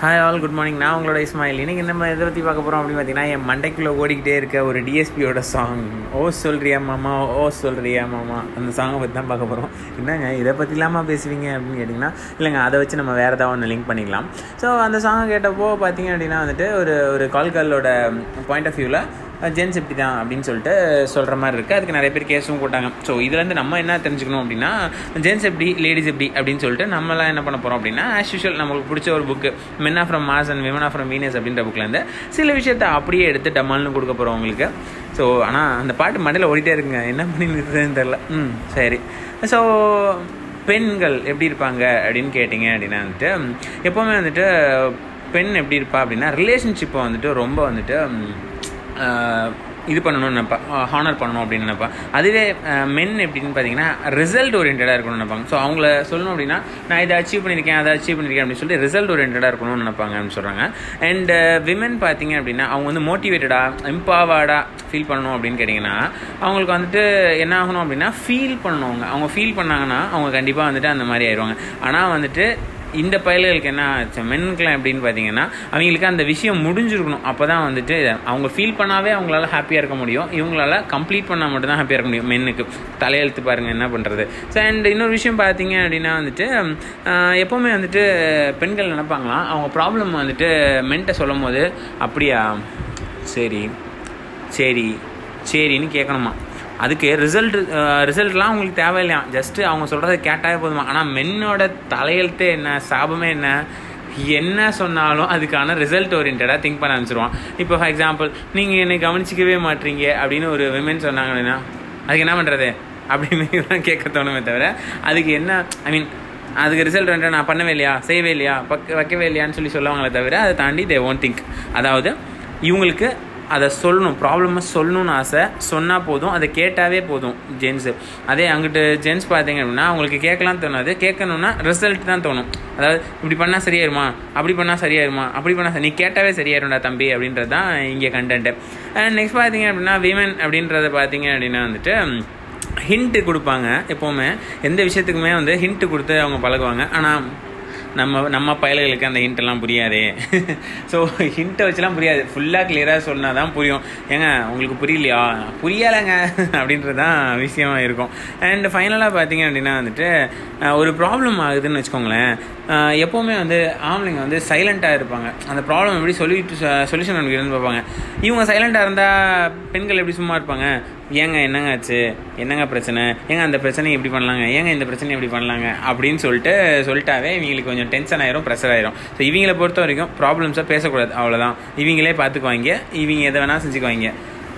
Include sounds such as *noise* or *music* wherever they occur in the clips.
Hi all good morning நான் உங்களோட இஸ்மாயில். இன்னைக்கு நம்ம எதை பற்றி பார்க்க போகிறோம் அப்படின்னு பார்த்தீங்கன்னா என் மண்டைக்குள்ளே ஓடிக்கிட்டே இருக்க ஒரு டிஎஸ்பியோட சாங் ஓ சொல்கிறியா மாமா? ஓ சொல்கிறியா மாமா? அந்த சாங்கை பற்றி தான் பார்க்க போகிறோம் என்னங்க இதை பற்றி இல்லாமல் பேசுவீங்க அப்படின்னு கேட்டிங்கன்னா இல்லைங்க அதை வச்சு நம்ம வேறு ஏதாவது ஒன்று லிங்க் பண்ணிக்கலாம். ஸோ அந்த சாங்கை கேட்டப்போ பார்த்தீங்க அப்படின்னா வந்துட்டு ஒரு ஒரு கால்கல்லோட பாயிண்ட் ஆஃப் வியூவில் ஜென்ஸ் இப்படி தான் அப்படின்னு சொல்லிட்டு சொல்கிற மாதிரி இருக்குது அதுக்கு நிறைய பேர் கேஸும் போட்டாங்க. ஸோ இதுலேருந்து நம்ம என்ன தெரிஞ்சுக்கணும் அப்படின்னா ஜென்ஸ் எப்படி லேடிஸ் எப்படி அப்படின்னு சொல்லிட்டு நம்மளாம் என்ன பண்ண போகிறோம் அப்படின்னா ஆஸ் யூஷுவல் நம்மளுக்கு பிடிச்ச ஒரு புக்கு மென்னா ஃப்ரம் மாஸ் அண்ட் விமனா ஃப்ரம் வீனஸ் அப்படின்ற புக்லேருந்து சில விஷயத்த அப்படியே எடுத்து டமால்னு கொடுக்க போகிறோம் உங்களுக்கு. ஸோ ஆனால் அந்த பாட்டு மடையில் ஓடிட்டே இருக்குங்க. என்ன பண்ணிருக்குதுன்னு தெரில ம் சரி. ஸோ பெண்கள் எப்படி இருப்பாங்க அப்படின்னு கேட்டிங்க அப்படின்னா வந்துட்டு எப்போவுமே வந்துட்டு பெண் எப்படி இருப்பா அப்படின்னா ரிலேஷன்ஷிப்பை வந்துட்டு ரொம்ப வந்துட்டு இது பண்ணணும்னு நினைப்பேன் ஹானர் பண்ணணும் அப்படின்னு நினைப்பேன் அதுவே மென் எப்படின்னு பார்த்தீங்கன்னா ரிசல்ட் ஓரியன்டாக இருக்கணும்னு நினைப்பாங்க. ஸோ அவங்கள சொல்லணும் அப்படின்னா நான் இதை அச்சீவ் பண்ணியிருக்கேன் அதை அச்சீவ் பண்ணியிருக்கேன் அப்படின்னு சொல்லிட்டு ரிசல்ட் ஓரியன்டாக இருக்கணும்னு நினைப்பாங்க அப்படின்னு சொல்கிறாங்க அண்ட் விமன் பார்த்தீங்க அப்படின்னா அவங்க வந்து மோட்டிவேட்டடாக எம்பவர்டாக ஃபீல் பண்ணணும் அப்படின்னு கேட்டிங்கன்னா அவங்களுக்கு வந்துட்டு என்ன ஆகணும் அப்படின்னா ஃபீல் பண்ணணும் அவங்க அவங்க ஃபீல் பண்ணாங்கன்னா அவங்க கண்டிப்பாக வந்துட்டு அந்த மாதிரி ஆயிடுவாங்க ஆனால் வந்துட்டு இந்த பயல்களுக்கு என்ன ஆச்சு? மென்னுக்கெலாம் எப்படின்னு பார்த்தீங்கன்னா அவங்களுக்கு அந்த விஷயம் முடிஞ்சிருக்கணும். அப்போ தான் வந்துட்டு அவங்க ஃபீல் பண்ணாவே அவங்களால ஹாப்பியாக இருக்க முடியும். இவங்களால கம்ப்ளீட் பண்ணால் மட்டும் தான் ஹாப்பியாக இருக்க முடியும் மென்னுக்கு. தலையெழுத்து பாருங்கள் என்ன பண்ணுறது ஸோ அண்ட் இன்னொரு விஷயம் பார்த்தீங்க அப்படின்னா வந்துட்டு எப்போவுமே வந்துட்டு பெண்கள் நினைப்பாங்களாம். அவங்க ப்ராப்ளம் வந்துட்டு மென்ட்டை சொல்லும் போது அப்படியா? சரி சரி சரின்னு கேட்கணுமா? அதுக்கு ரிசல்ட் ரிசல்ட்லாம் அவங்களுக்கு தேவையில்லையா ஜஸ்ட்டு அவங்க சொல்கிறத கேட்டாவே போதுமா? ஆனால் மென்னோட தலையெழுத்தே என்ன சாபமே என்ன? என்ன சொன்னாலும் அதுக்கான ரிசல்ட் ஓரியன்டாக திங்க் பண்ண ஆரம்பிச்சிருவான். இப்போ ஃபார் எக்ஸாம்பிள் நீங்கள் என்னை கவனிச்சிக்கவே மாட்டீங்க அப்படின்னு ஒரு விமன் சொன்னாங்கன்னா அதுக்கு என்ன பண்ணுறது அப்படின்னு தான் கேட்க தோணுமே தவிர அதுக்கு என்ன ஐ மீன் அதுக்கு ரிசல்ட் வந்து நான் பண்ணவே இல்லையா? செய்யவே இல்லையா? பக்க வைக்கவே இல்லையான்னு சொல்லி சொல்லுவாங்களே தவிர அதை தாண்டி தே ஓன் திங்க் அதாவது இவங்களுக்கு அதை சொல்லணும் ப்ராப்ளமை சொல்லணும்னு ஆசை. சொன்னால் போதும் அதை கேட்டாவே போதும் ஜென்ஸு அதே அங்கிட்டு ஜென்ஸ் பார்த்தீங்க அப்படின்னா அவங்களுக்கு கேட்கலாம் தோணாது. கேட்கணுன்னா ரிசல்ட் தான் தோணும். அதாவது இப்படி பண்ணால் சரியாயிருமா? அப்படி பண்ணால் சரியாயிருமா? அப்படி பண்ணால் நீ கேட்டாவே சரியாயிரும்டா தம்பி அப்படின்றது தான் இங்கே கண்டென்ட்டு நெக்ஸ்ட் பார்த்தீங்க அப்படின்னா விமன் அப்படின்றத பார்த்தீங்க அப்படின்னா வந்துட்டு ஹிண்ட்டு கொடுப்பாங்க எப்போவுமே. எந்த விஷயத்துக்குமே வந்து ஹிண்ட்டு கொடுத்து அவங்க பழகுவாங்க. ஆனால் நம்ம நம்ம பயல்களுக்கு அந்த ஹிண்ட்டெல்லாம் புரியாது. ஸோ *laughs* ஹிண்ட்டை வச்சுலாம் புரியாது. ஃபுல்லாக கிளியராக சொன்னால் தான் புரியும். ஏங்க உங்களுக்கு புரியலையா? புரியலைங்க. *laughs* அப்படின்றது தான் விஷயமாக இருக்கும் அண்ட் ஃபைனலாக பார்த்தீங்க அப்படின்னா வந்துட்டு ஒரு ப்ராப்ளம் ஆகுதுன்னு வச்சுக்கோங்களேன். எப்போவுமே வந்து ஆம்பளைங்க வந்து சைலண்ட்டாக இருப்பாங்க. அந்த ப்ராப்ளம் எப்படி சொல்லிட்டு சொல்யூஷன் இருந்து பார்ப்பாங்க. இவங்க சைலண்ட்டாக இருந்தால் பெண்கள் எப்படி சும்மா இருப்பாங்க? ஏங்க என்னங்க ஆச்சு? என்னங்க பிரச்சனை? ஏங்க அந்த பிரச்சனை எப்படி பண்ணலாங்க? ஏங்க இந்த பிரச்சனை எப்படி பண்ணலாங்க? அப்படின்னு சொல்லிட்டு சொல்லிட்டாவே இவங்களுக்கு கொஞ்சம் டென்ஷன் ஆயிரும் ப்ரெஷர் ஆயிரும். ஸோ இவங்களை பொறுத்த வரைக்கும் ப்ராப்ளம்ஸாக பேசக்கூடாது அவ்வளோதான் இவங்களே பார்த்துக்குவாங்க இவங்க எதை வேணால் செஞ்சுக்குவாங்க.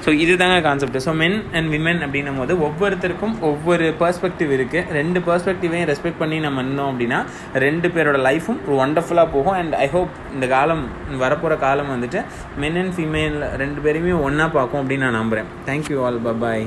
ஸோ இதுதாங்க concept so men and women அப்படின்னும் போது ஒவ்வொருத்தருக்கும் ஒவ்வொரு பர்ஸ்பெக்டிவ் இருக்குது ரெண்டு பர்ஸ்பெக்டிவையும் ரெஸ்பெக்ட் பண்ணி நம்ம இருந்தோம் அப்படின்னா ரெண்டு பேரோட லைஃபும் ஒண்டர்ஃபுல்லாக போகும். அண்ட் ஐ ஹோப் இந்த காலம் வரப்போகிற காலம் வந்துட்டு மென் அண்ட் ஃபீமேல் ரெண்டு பேரையுமே ஒன்றா பார்க்கும் அப்படின்னு நான் நம்புகிறேன் தேங்க்யூ ஆல் பபாய்